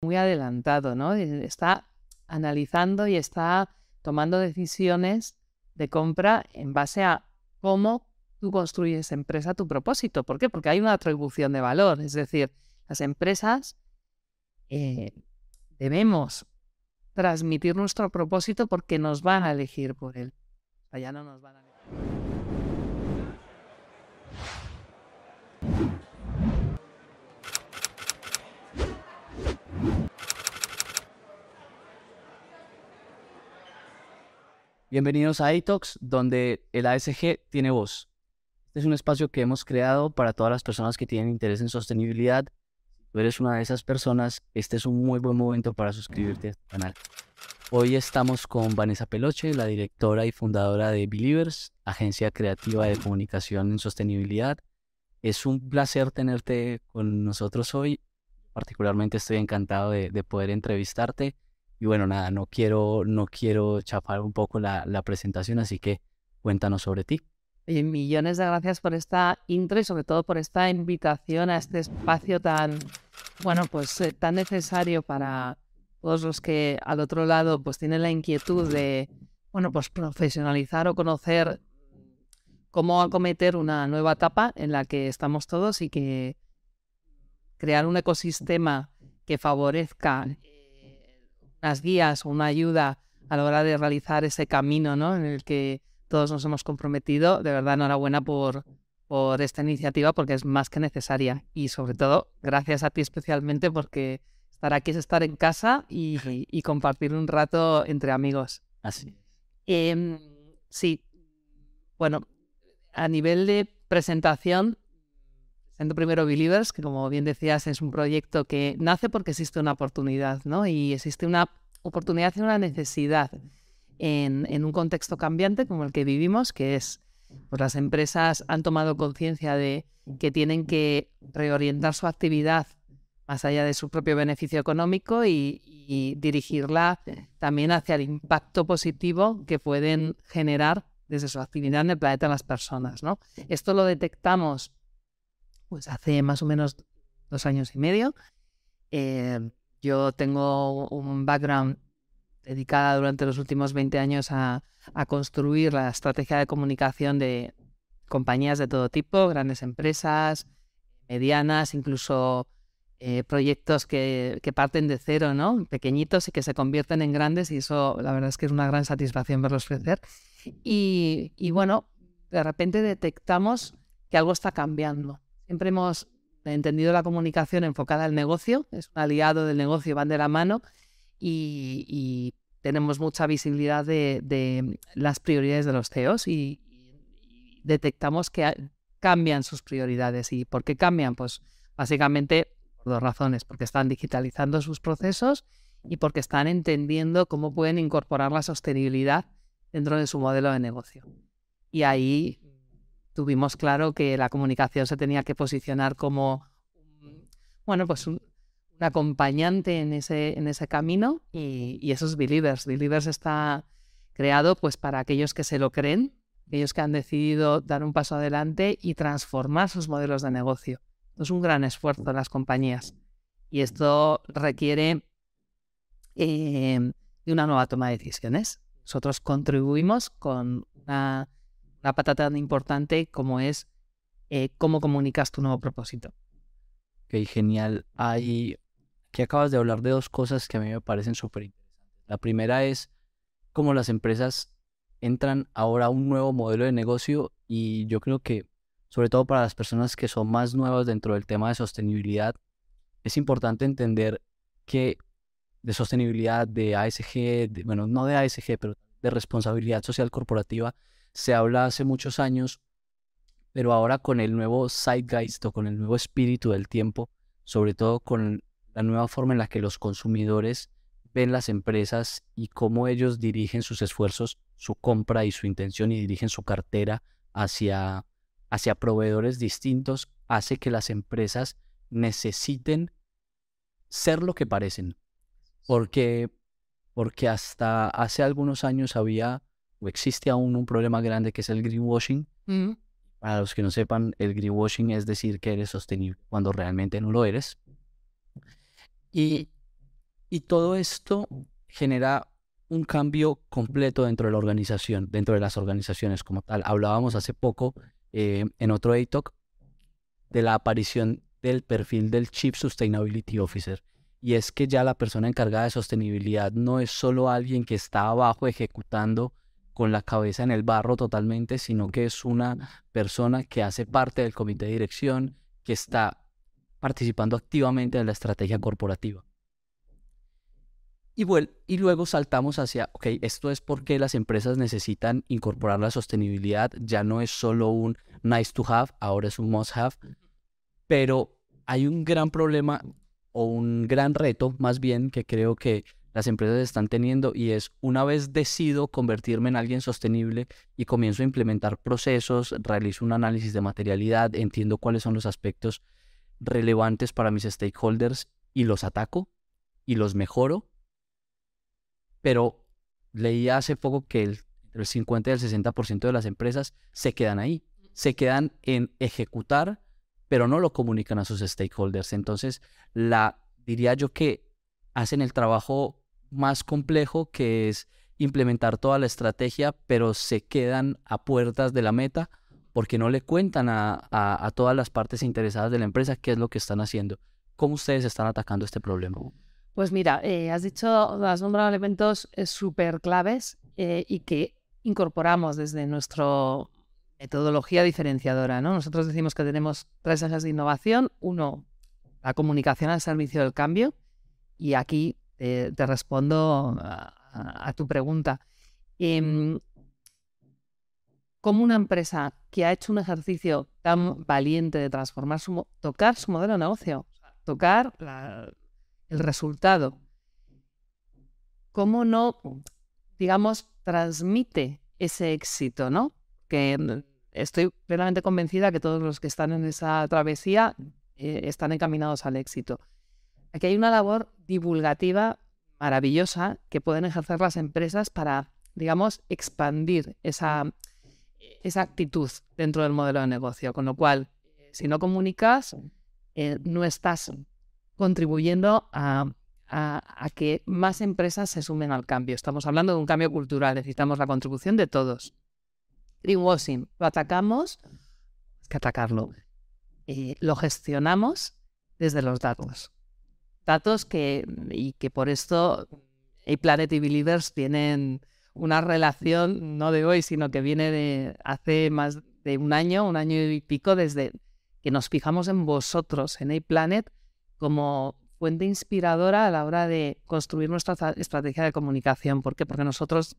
muy adelantado, ¿no? Está analizando y está tomando decisiones de compra en base a cómo tú construyes empresa tu propósito. ¿Por qué? Porque hay una atribución de valor. Es decir, las empresas eh, debemos transmitir nuestro propósito porque nos van a elegir por él. Allá no nos van a Bienvenidos a iTalks, donde el ASG tiene voz. Este es un espacio que hemos creado para todas las personas que tienen interés en sostenibilidad. Si tú eres una de esas personas, este es un muy buen momento para suscribirte a este canal. Hoy estamos con Vanessa Peloche, la directora y fundadora de Believers, agencia creativa de comunicación en sostenibilidad. Es un placer tenerte con nosotros hoy. Particularmente estoy encantado de poder entrevistarte y bueno, nada, no quiero, no quiero chapar un poco la, presentación, así que cuéntanos sobre ti. Oye, millones de gracias por esta intro y sobre todo por esta invitación a este espacio tan, bueno, pues eh, tan necesario para todos los que al otro lado pues tienen la inquietud de, bueno, pues profesionalizar o conocer cómo acometer una nueva etapa en la que estamos todos y que crear un ecosistema que favorezca unas guías o una ayuda a la hora de realizar ese camino ¿no? en el que todos nos hemos comprometido. De verdad, enhorabuena por, por esta iniciativa porque es más que necesaria. Y sobre todo, gracias a ti especialmente porque estar aquí es estar en casa y, compartir un rato entre amigos. Así. Em, sí, bueno, a nivel de presentación, presento primero Believers, que como bien decías es un proyecto que nace porque existe una oportunidad, ¿no? Y existe una oportunidad y una necesidad en, un contexto cambiante como el que vivimos, que es, pues las empresas han tomado conciencia de que tienen que reorientar su actividad más allá de su propio beneficio económico y, dirigirla también hacia el impacto positivo que pueden generar desde su actividad en el planeta en las personas. ¿no? Esto lo detectamos pues hace más o menos dos años y medio. Eh, yo tengo un background dedicada durante los últimos 20 años a, construir la estrategia de comunicación de compañías de todo tipo, grandes empresas, medianas, incluso eh, proyectos que, parten de cero, ¿no? Pequeñitos y que se convierten en grandes y eso la verdad es que es una gran satisfacción verlos crecer. Y bueno, de repente detectamos que algo está cambiando. Siempre hemos entendido la comunicación enfocada al negocio, es un aliado del negocio, van de la mano y, tenemos mucha visibilidad de, las prioridades de los CEOs y, detectamos que cambian sus prioridades. ¿Y por qué cambian? Pues básicamente por dos razones, porque están digitalizando sus procesos y porque están entendiendo cómo pueden incorporar la sostenibilidad dentro de su modelo de negocio. Y ahí tuvimos claro que la comunicación se tenía que posicionar como, bueno, pues un, acompañante en ese, en ese camino y, y, esos believers. Believers está creado pues para aquellos que se lo creen, aquellos que han decidido dar un paso adelante y transformar sus modelos de negocio. Es un gran esfuerzo en las compañías y esto requiere eh, de una nueva toma de decisiones. Nosotros contribuimos con una una patata tan importante como es eh, cómo comunicas tu nuevo propósito. Ok, genial. Hay, aquí acabas de hablar de dos cosas que a mí me parecen súper interesantes. La primera es cómo las empresas entran ahora a un nuevo modelo de negocio y yo creo que, sobre todo para las personas que son más nuevas dentro del tema de sostenibilidad, es importante entender que de sostenibilidad, de ASG, bueno, no de ASG, pero de responsabilidad social corporativa, se habla hace muchos años, pero ahora con el nuevo zeitgeist o con el nuevo espíritu del tiempo, sobre todo con la nueva forma en la que los consumidores ven las empresas y cómo ellos dirigen sus esfuerzos, su compra y su intención y dirigen su cartera hacia, hacia proveedores distintos, hace que las empresas necesiten ser lo que parecen. Porque, porque hasta hace algunos años había o existe aún un problema grande que es el greenwashing. Mm. Para los que no sepan, el greenwashing es decir que eres sostenible cuando realmente no lo eres. Y, Y todo esto genera un cambio completo dentro de la organización, dentro de las organizaciones como tal. Hablábamos hace poco eh, en otro ATOC de la aparición del perfil del Chief Sustainability Officer. Y es que ya la persona encargada de sostenibilidad no es solo alguien que está abajo ejecutando con la cabeza en el barro totalmente, sino que es una persona que hace parte del comité de dirección, que está participando activamente en la estrategia corporativa. Y, y luego saltamos hacia, ok, esto es porque las empresas necesitan incorporar la sostenibilidad, ya no es solo un nice to have, ahora es un must have, pero hay un gran problema o un gran reto más bien que creo que las empresas están teniendo y es una vez decido convertirme en alguien sostenible y comienzo a implementar procesos, realizo un análisis de materialidad, entiendo cuáles son los aspectos relevantes para mis stakeholders y los ataco y los mejoro, pero leí hace poco que el, el 50 y el 60% de las empresas se quedan ahí, se quedan en ejecutar, pero no lo comunican a sus stakeholders. Entonces, la diría yo que hacen el trabajo más complejo que es implementar toda la estrategia, pero se quedan a puertas de la meta porque no le cuentan a, todas las partes interesadas de la empresa qué es lo que están haciendo. ¿Cómo ustedes están atacando este problema? Pues mira, eh, has dicho, has nombrado elementos eh, súper claves eh, y que incorporamos desde nuestra metodología diferenciadora. ¿no? Nosotros decimos que tenemos tres ejes de innovación. Uno, la comunicación al servicio del cambio. Y aquí te respondo a, tu pregunta. Em, ¿Cómo una empresa que ha hecho un ejercicio tan valiente de transformar su, tocar su modelo de negocio, tocar la, el resultado. ¿Cómo no, digamos, transmite ese éxito, ¿no? Que estoy plenamente convencida que todos los que están en esa travesía eh, están encaminados al éxito. Aquí hay una labor divulgativa maravillosa que pueden ejercer las empresas para, digamos, expandir esa, esa actitud dentro del modelo de negocio. Con lo cual, si no comunicas, eh, no estás contribuyendo a, que más empresas se sumen al cambio. Estamos hablando de un cambio cultural, necesitamos la contribución de todos. Greenwashing, lo atacamos, hay que atacarlo. Eh, lo gestionamos desde los datos. Datos que, y que por esto A-Planet y Believers tienen una relación, no de hoy, sino que viene de hace más de un año, un año y pico, desde que nos fijamos en vosotros, en A-Planet, como fuente inspiradora a la hora de construir nuestra estrategia de comunicación. ¿Por qué? Porque nosotros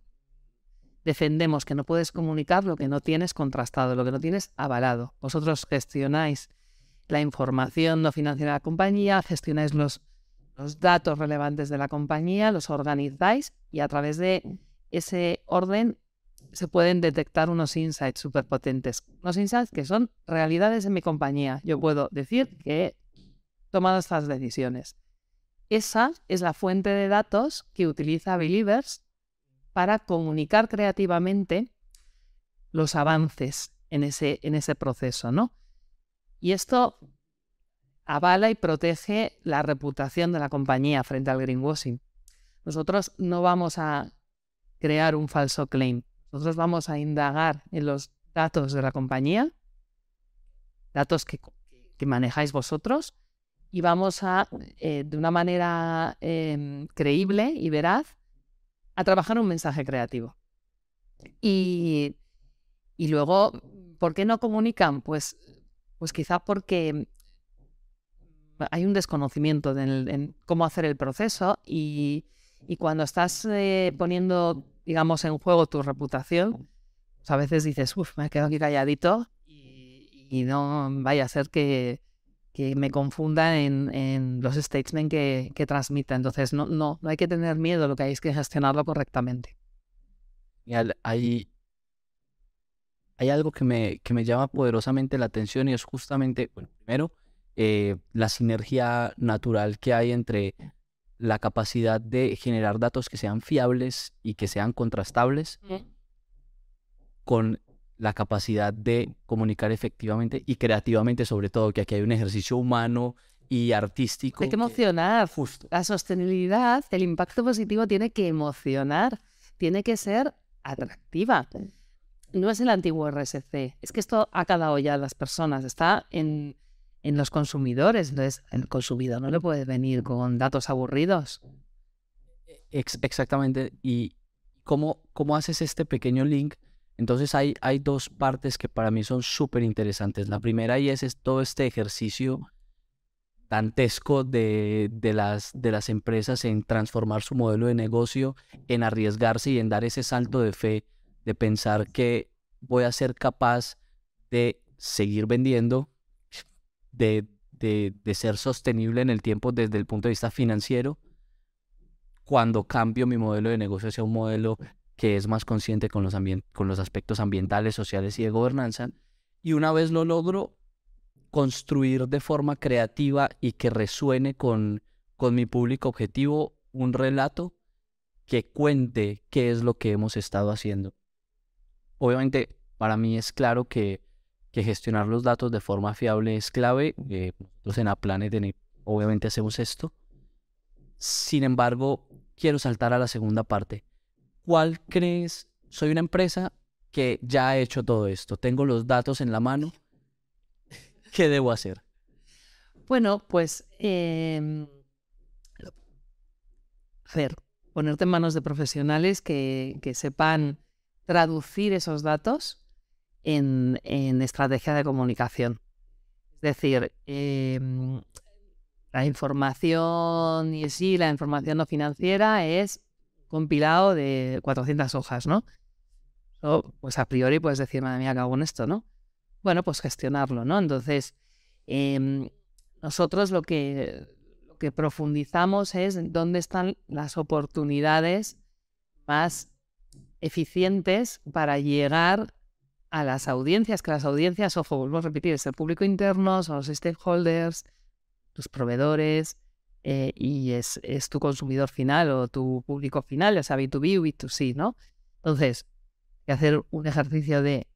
defendemos que no puedes comunicar lo que no tienes contrastado, lo que no tienes avalado. Vosotros gestionáis la información no financiera de la compañía, gestionáis los, los datos relevantes de la compañía, los organizáis y a través de ese orden se pueden detectar unos insights súper potentes. Unos insights que son realidades en mi compañía. Yo puedo decir que tomado estas decisiones. Esa es la fuente de datos que utiliza Believers para comunicar creativamente los avances en ese, en ese proceso, ¿no? Y esto avala y protege la reputación de la compañía frente al greenwashing. Nosotros no vamos a crear un falso claim. Nosotros vamos a indagar en los datos de la compañía, datos que, manejáis vosotros, y vamos a, eh, de una manera em, creíble y veraz, a trabajar un mensaje creativo. Y, y, luego, ¿por qué no comunican? Pues, pues quizá porque hay un desconocimiento en, cómo hacer el proceso y, cuando estás eh, poniendo, digamos, en juego tu reputación, pues a veces dices, uff, me he quedado aquí calladito y, no vaya a ser que, me confunda en, los statements que, que transmita. Entonces, no, no, no hay que tener miedo, lo que hay es que gestionarlo correctamente. Hay, hay algo que me, que me llama poderosamente la atención y es justamente, bueno, primero, eh, la sinergia natural que hay entre la capacidad de generar datos que sean fiables y que sean contrastables con la capacidad de comunicar efectivamente y creativamente, sobre todo, que aquí hay un ejercicio humano y artístico. Hay que emocionar. Justo. La sostenibilidad, el impacto positivo tiene que emocionar, tiene que ser atractiva. No es el antiguo RSC, es que esto ha calado ya a las personas, está en, en los consumidores. Entonces, el consumidor no le puede venir con datos aburridos. Ex- exactamente. ¿Y cómo, cómo haces este pequeño link? Entonces hay, hay dos partes que para mí son súper interesantes. La primera y es, es todo este ejercicio dantesco de, de, las, de las empresas en transformar su modelo de negocio, en arriesgarse y en dar ese salto de fe, de pensar que voy a ser capaz de seguir vendiendo, de, de, de ser sostenible en el tiempo desde el punto de vista financiero, cuando cambio mi modelo de negocio hacia un modelo que es más consciente con los, con los aspectos ambientales, sociales y de gobernanza. Y una vez lo logro, construir de forma creativa y que resuene con, con mi público objetivo un relato que cuente qué es lo que hemos estado haciendo. Obviamente, para mí es claro que, que gestionar los datos de forma fiable es clave. eh, nosotros en Aplanet en- obviamente hacemos esto. Sin embargo, quiero saltar a la segunda parte. ¿Cuál crees? Soy una empresa que ya ha hecho todo esto. Tengo los datos en la mano. ¿Qué debo hacer? Bueno, pues em, hacer, ponerte en manos de profesionales que, que sepan traducir esos datos en, en estrategia de comunicación. Es decir, em, la información y sí, la información no financiera es compilado de 400 hojas, ¿no? Eso, pues a priori puedes decir, madre mía, ¿qué hago en esto, no? Bueno, pues gestionarlo, ¿no? Entonces, em, nosotros lo que, lo que profundizamos es dónde están las oportunidades más eficientes para llegar a las audiencias, que las audiencias, ojo, vuelvo a repetir, es el público interno, son los stakeholders, tus proveedores, eh, y es, es tu consumidor final o tu público final, ya sea B2B o B2C, ¿no? Entonces, hay que hacer un ejercicio de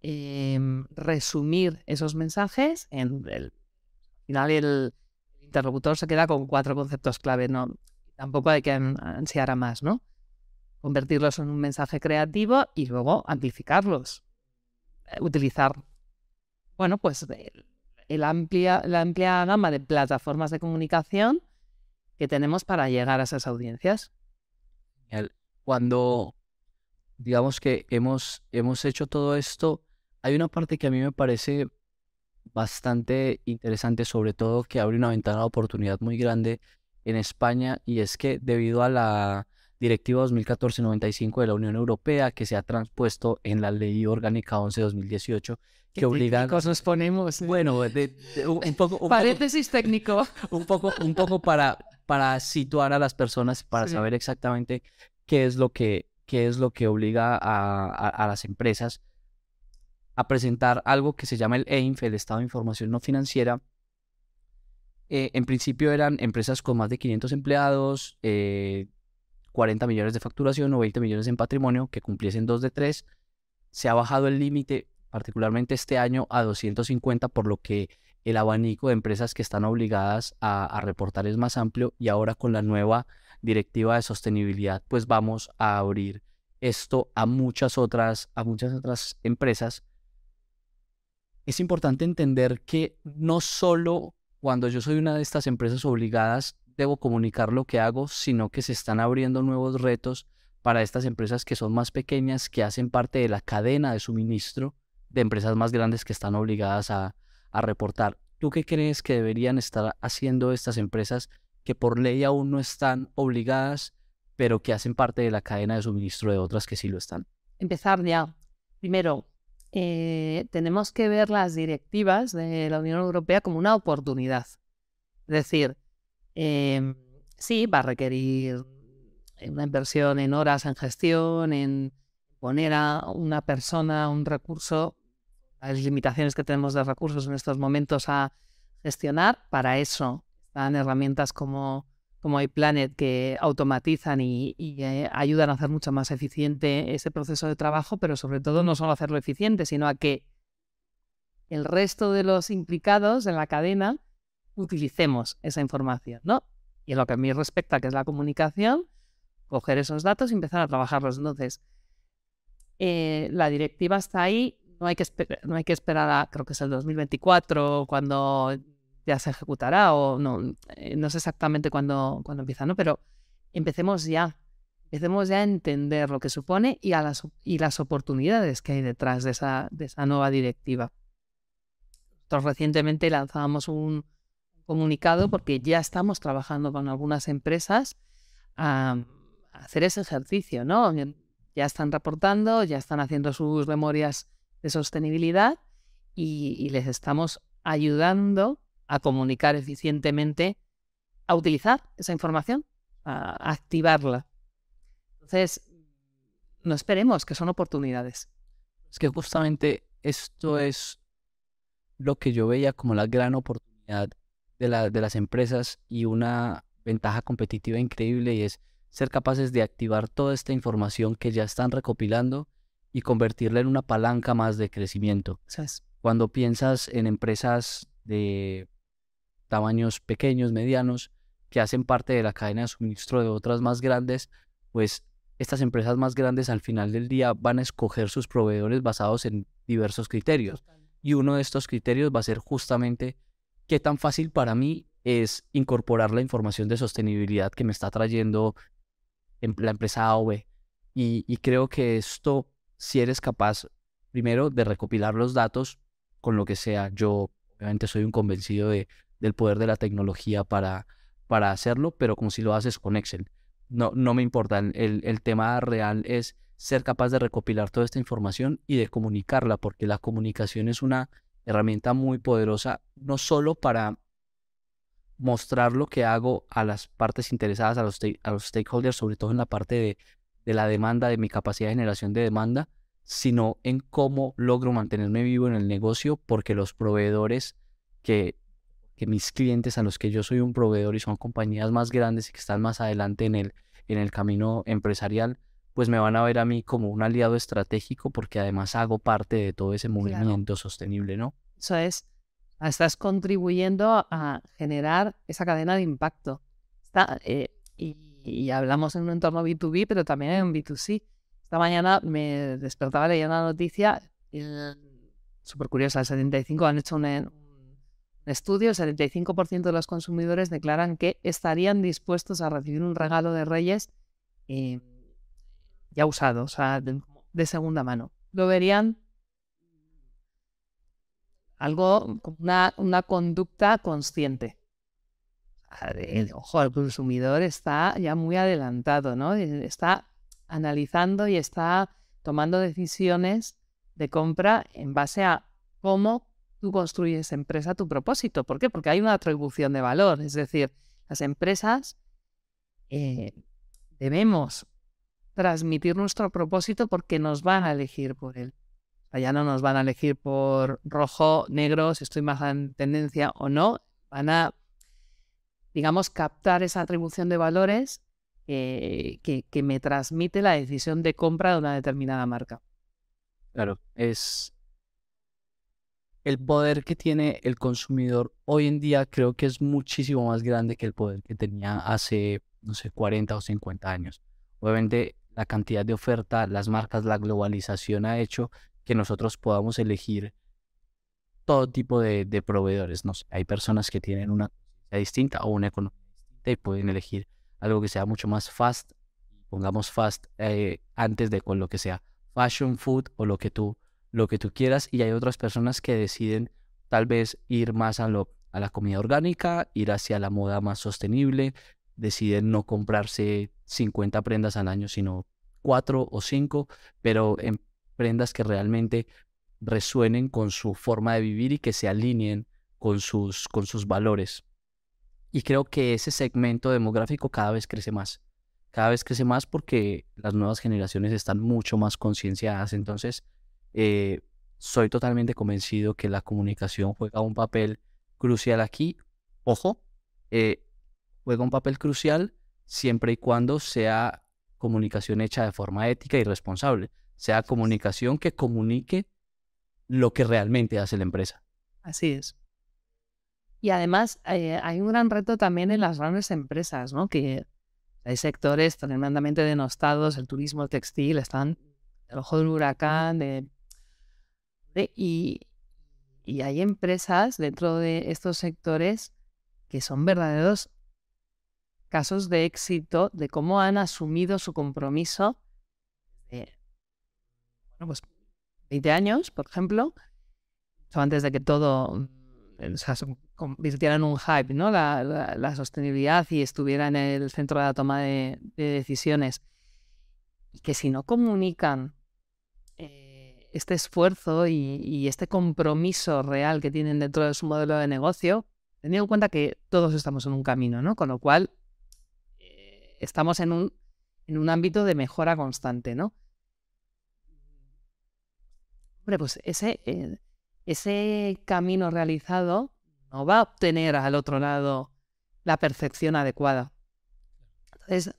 em, resumir esos mensajes en el al final el interlocutor se queda con cuatro conceptos clave, no tampoco hay que an- ansiar a más, ¿no? Convertirlos en un mensaje creativo y luego amplificarlos. Utilizar, bueno, pues el, amplia, la amplia gama de plataformas de comunicación que tenemos para llegar a esas audiencias. Cuando digamos que hemos, hemos hecho todo esto, hay una parte que a mí me parece bastante interesante, sobre todo que abre una ventana de oportunidad muy grande en España, y es que debido a la Directiva 2014-95 de la Unión Europea, que se ha transpuesto en la Ley Orgánica 11-2018, que obliga... Técnicos nos ponemos. ¿eh? Bueno, de- de- un poco, un poco, Paréntesis técnico. un poco, un poco para, para situar a las personas, para Sí. saber exactamente qué es lo que, qué es lo que obliga a, a- a las empresas a presentar algo que se llama el EINF, el Estado de Información No Financiera. Eh, en principio eran empresas con más de 500 empleados, eh, 40 millones de facturación o 20 millones en patrimonio que cumpliesen dos de tres. Se ha bajado el límite, particularmente este año, a 250, por lo que el abanico de empresas que están obligadas a, a reportar es más amplio y ahora con la nueva directiva de sostenibilidad, pues vamos a abrir esto a muchas otras, a muchas otras empresas. Es importante entender que no solo cuando yo soy una de estas empresas obligadas debo comunicar lo que hago, sino que se están abriendo nuevos retos para estas empresas que son más pequeñas, que hacen parte de la cadena de suministro de empresas más grandes que están obligadas a, reportar. ¿Tú qué crees que deberían estar haciendo estas empresas que por ley aún no están obligadas, pero que hacen parte de la cadena de suministro de otras que sí lo están? empezar ya. Primero, eh, tenemos que ver las directivas de la Unión Europea como una oportunidad. Es decir, em, sí, va a requerir una inversión en horas en gestión, en poner a una persona, un recurso, las limitaciones que tenemos de recursos en estos momentos a gestionar. Para eso están herramientas como como iPlanet que automatizan y, eh, ayudan a hacer mucho más eficiente ese proceso de trabajo, pero sobre todo no solo hacerlo eficiente, sino a que el resto de los implicados en la cadena utilicemos esa información, ¿no? Y en lo que a mí respecta, que es la comunicación, coger esos datos y empezar a trabajarlos. Entonces, eh, la directiva está ahí, no hay, que no hay que esperar a, creo que es el 2024, cuando ya se ejecutará, o no, eh, no sé exactamente cuándo, cuándo empieza, ¿no? Pero empecemos ya, empecemos ya a entender lo que supone y, a las, y las oportunidades que hay detrás de esa, de esa nueva directiva. Nosotros recientemente lanzábamos un comunicado porque ya estamos trabajando con algunas empresas a, hacer ese ejercicio, ¿no? Ya están reportando, ya están haciendo sus memorias de sostenibilidad y les estamos ayudando a comunicar eficientemente, a utilizar esa información a activarla. Entonces, no esperemos que son oportunidades. Es que justamente esto es lo que yo veía como la gran oportunidad de, la, de las empresas y una ventaja competitiva increíble y es ser capaces de activar toda esta información que ya están recopilando y convertirla en una palanca más de crecimiento. Cuando piensas en empresas de tamaños pequeños, medianos, que hacen parte de la cadena de suministro de otras más grandes, pues estas empresas más grandes al final del día van a escoger sus proveedores basados en diversos criterios. Y uno de estos criterios va a ser justamente qué tan fácil para mí es incorporar la información de sostenibilidad que me está trayendo la empresa A o B. Y, y creo que esto, si eres capaz, primero, de recopilar los datos con lo que sea, yo obviamente soy un convencido de, del poder de la tecnología para para hacerlo, pero como si lo haces con Excel. No, no me importa, el, el tema real es ser capaz de recopilar toda esta información y de comunicarla, porque la comunicación es una herramienta muy poderosa, no solo para mostrar lo que hago a las partes interesadas, a los, a los stakeholders, sobre todo en la parte de, de la demanda, de mi capacidad de generación de demanda, sino en cómo logro mantenerme vivo en el negocio, porque los proveedores que que mis clientes a los que yo soy un proveedor y son compañías más grandes y que están más adelante en el, en el camino empresarial, pues me van a ver a mí como un aliado estratégico porque además hago parte de todo ese movimiento sostenible, ¿no? Eso es, estás contribuyendo a generar esa cadena de impacto. Está, eh, y, hablamos en un entorno B2B, pero también en B2C. Esta mañana me despertaba leyendo la noticia, súper curiosa, el 75 han hecho un, estudio, el 75% de los consumidores declaran que estarían dispuestos a recibir un regalo de Reyes eh, ya usado, o sea, de, segunda mano. Lo verían algo una, una conducta consciente. ojo, el consumidor está ya muy adelantado, ¿no? Está analizando y está tomando decisiones de compra en base a cómo tú construyes empresa tu propósito. ¿Por qué? Porque hay una atribución de valor. Es decir, las empresas eh, debemos transmitir nuestro propósito porque nos van a elegir por él. Ya no nos van a elegir por rojo, negro, si estoy más en tendencia o no. Van a, digamos, captar esa atribución de valores que, que me transmite la decisión de compra de una determinada marca. Claro, es, el poder que tiene el consumidor hoy en día creo que es muchísimo más grande que el poder que tenía hace, no sé, 40 o 50 años. Obviamente la cantidad de oferta, las marcas, la globalización ha hecho que nosotros podamos elegir todo tipo de, proveedores. No hay personas que tienen una distinta o una economía distinta y pueden elegir algo que sea mucho más fast, pongamos fast eh, antes de con lo que sea fashion food o lo que tú lo que tú quieras y hay otras personas que deciden tal vez ir más a, lo, a la comida orgánica, ir hacia la moda más sostenible, deciden no comprarse 50 prendas al año, sino 4 o 5, pero en prendas que realmente resuenen con su forma de vivir y que se alineen con sus, con sus valores. Y creo que ese segmento demográfico cada vez crece más. Cada vez crece más porque las nuevas generaciones están mucho más concienciadas. Entonces, eh, soy totalmente convencido que la comunicación juega un papel crucial aquí. Ojo, eh, juega un papel crucial siempre y cuando sea comunicación hecha de forma ética y responsable. Sea comunicación que comunique lo que realmente hace la empresa. Así es. Y además eh, hay un gran reto también en las grandes empresas, ¿no? Que hay sectores tremendamente denostados, el turismo, el textil, están el ojo del huracán. De, y, y hay empresas dentro de estos sectores que son verdaderos casos de éxito de cómo han asumido su compromiso bueno, pues 20 años, por ejemplo, antes de que todo mm, se convirtiera en un hype, ¿no? La, sostenibilidad y estuviera en el centro de la toma de, decisiones. Y que si no comunican eh, este esfuerzo y, este compromiso real que tienen dentro de su modelo de negocio, teniendo en cuenta que todos estamos en un camino, ¿no? Con lo cual, estamos en un, en un ámbito de mejora constante, ¿no? Hombre, pues ese, eh, ese camino realizado no va a obtener al otro lado la percepción adecuada. Entonces,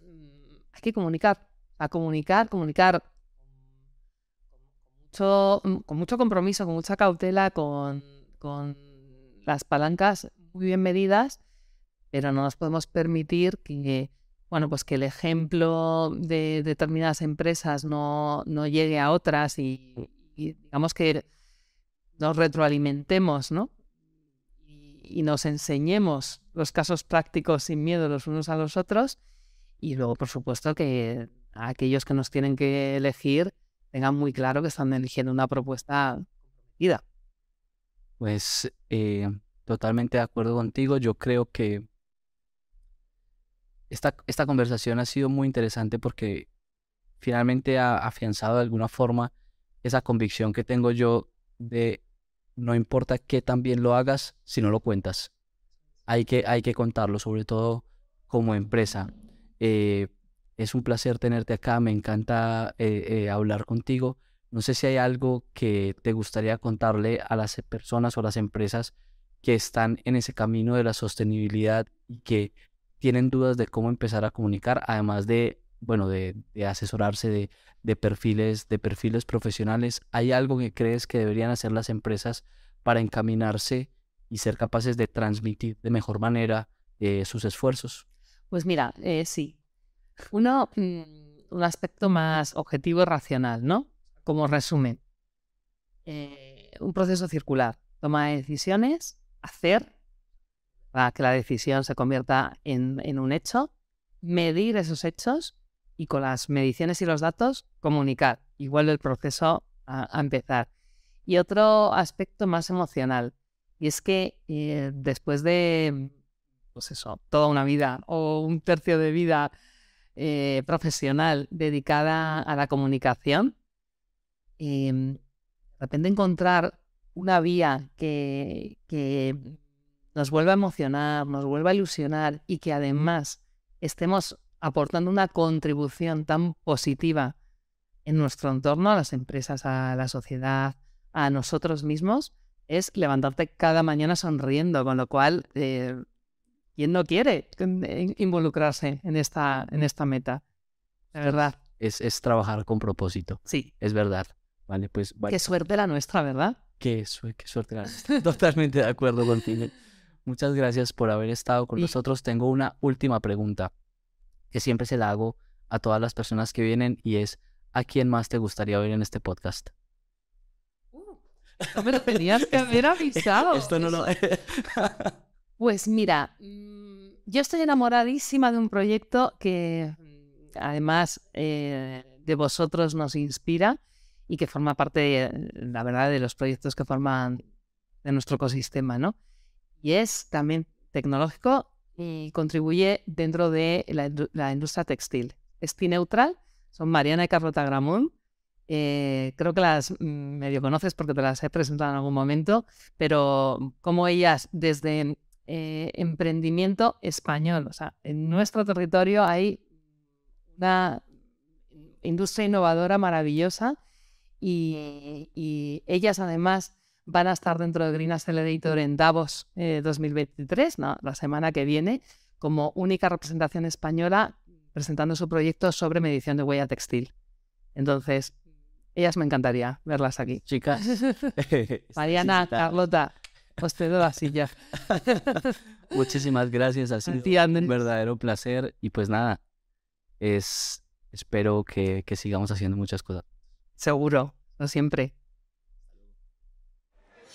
hay que comunicar, a comunicar, comunicar mm, con mucho compromiso, con mucha cautela, con, con las palancas muy bien medidas, pero no nos podemos permitir que bueno, pues que el ejemplo de determinadas empresas no, llegue a otras y, digamos que nos retroalimentemos, ¿no? Y, nos enseñemos los casos prácticos sin miedo los unos a los otros y luego, por supuesto, que aquellos que nos tienen que elegir tengan muy claro que están eligiendo una propuesta comprometida. Pues eh, totalmente de acuerdo contigo. Yo creo que esta, conversación ha sido muy interesante porque finalmente ha afianzado de alguna forma esa convicción que tengo yo de no importa qué tan bien lo hagas si no lo cuentas. Hay que, hay que contarlo, sobre todo como empresa. Eh, es un placer tenerte acá, me encanta eh, eh, hablar contigo. No sé si hay algo que te gustaría contarle a las personas o las empresas que están en ese camino de la sostenibilidad y que tienen dudas de cómo empezar a comunicar, además de, bueno, de, asesorarse de, perfiles, de perfiles profesionales, ¿hay algo que crees que deberían hacer las empresas para encaminarse y ser capaces de transmitir de mejor manera eh, sus esfuerzos? Pues mira, eh, sí. Uno, mm, un aspecto más objetivo y racional, ¿no? Como resumen. Eh, un proceso circular. Toma de decisiones, hacer para que la decisión se convierta en, un hecho, medir esos hechos y con las mediciones y los datos comunicar y vuelve el proceso a, empezar. Y otro aspecto más emocional, y es que eh, después de, pues eso, toda una vida o un tercio de vida eh, profesional dedicada a la comunicación, em, de repente encontrar una vía que, que nos vuelva a emocionar, nos vuelva a ilusionar y que además estemos aportando una contribución tan positiva en nuestro entorno, a las empresas, a la sociedad, a nosotros mismos, es levantarte cada mañana sonriendo, con lo cual, eh, ¿quién no quiere involucrarse en esta, en esta meta? La verdad. Es, es trabajar con propósito. Sí. Es verdad. Vale, pues. Qué suerte la nuestra, ¿verdad? Qué, qué suerte la nuestra. Totalmente de acuerdo contigo. Muchas gracias por haber estado con nosotros. Tengo una última pregunta que siempre se la hago a todas las personas que vienen y es ¿a quién más te gustaría oír en este podcast? Uh, no me lo tenías que haber avisado. Esto no lo... pues mira, mm, yo estoy enamoradísima de un proyecto que mm, además eh, de vosotros nos inspira y que forma parte, la verdad, de los proyectos que forman de nuestro ecosistema, ¿no? y es también tecnológico y contribuye dentro de la, industria textil. Es neutral, son Mariana y Carlota Gramón. Eh, creo que las mm, medio conoces porque te las he presentado en algún momento, pero como ellas desde eh, emprendimiento español, o sea, en nuestro territorio hay una industria innovadora maravillosa y ellas además van a estar dentro de Green Accelerator en Davos 2023, eh, la semana que viene, como única representación española presentando su proyecto sobre medición de huella textil. Entonces, ellas me encantaría verlas aquí. Chicas. Mariana, Carlota. Os cedo la silla. Muchísimas gracias, ha sido ti, un verdadero placer y pues nada, es espero que, que sigamos haciendo muchas cosas. Seguro, no siempre.